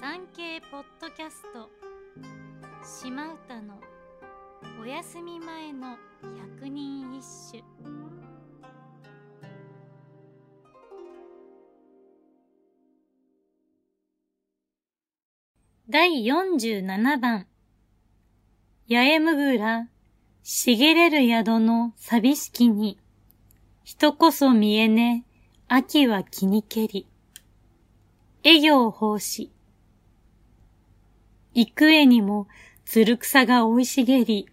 産経ポッドキャスト。島唄のお休み前の百人一首。第47番。八重むぐら茂れる宿の寂しきに。人こそ見えね秋は気にけり。営業奉仕。幾重にも鶴草が生い茂り、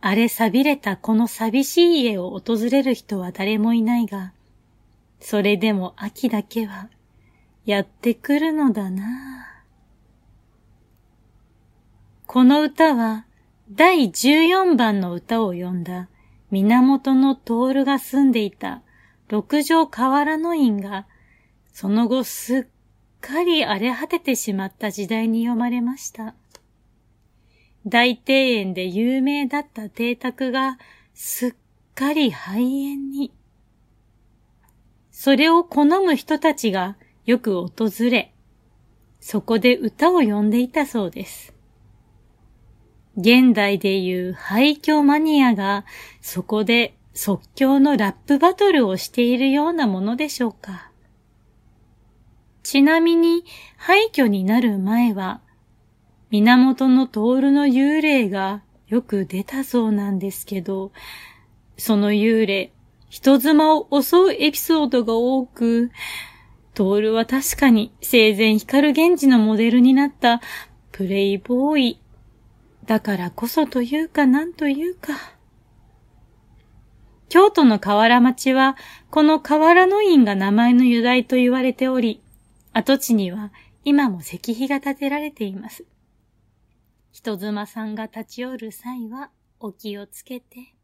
荒れ錆びれたこの寂しい家を訪れる人は誰もいないが、それでも秋だけはやってくるのだな。この歌は第14番の歌を読んだ源の徹が住んでいた六条河原の院が、その後すっかり荒れ果ててしまった時代に読まれました。大庭園で有名だった邸宅がすっかり廃園に。それを好む人たちがよく訪れ、そこで歌を詠んでいたそうです。現代でいう廃墟マニアがそこで即興のラップバトルをしているようなものでしょうか。ちなみに廃墟になる前は、源の徹の幽霊がよく出たそうなんですけど、その幽霊、人妻を襲うエピソードが多く、徹は確かに生前光源氏のモデルになったプレイボーイ。だからこそというかなんというか。京都の河原町は、この河原の院が名前の由来と言われており、跡地には今も石碑が建てられています。人妻さんが立ち寄る際はお気をつけて。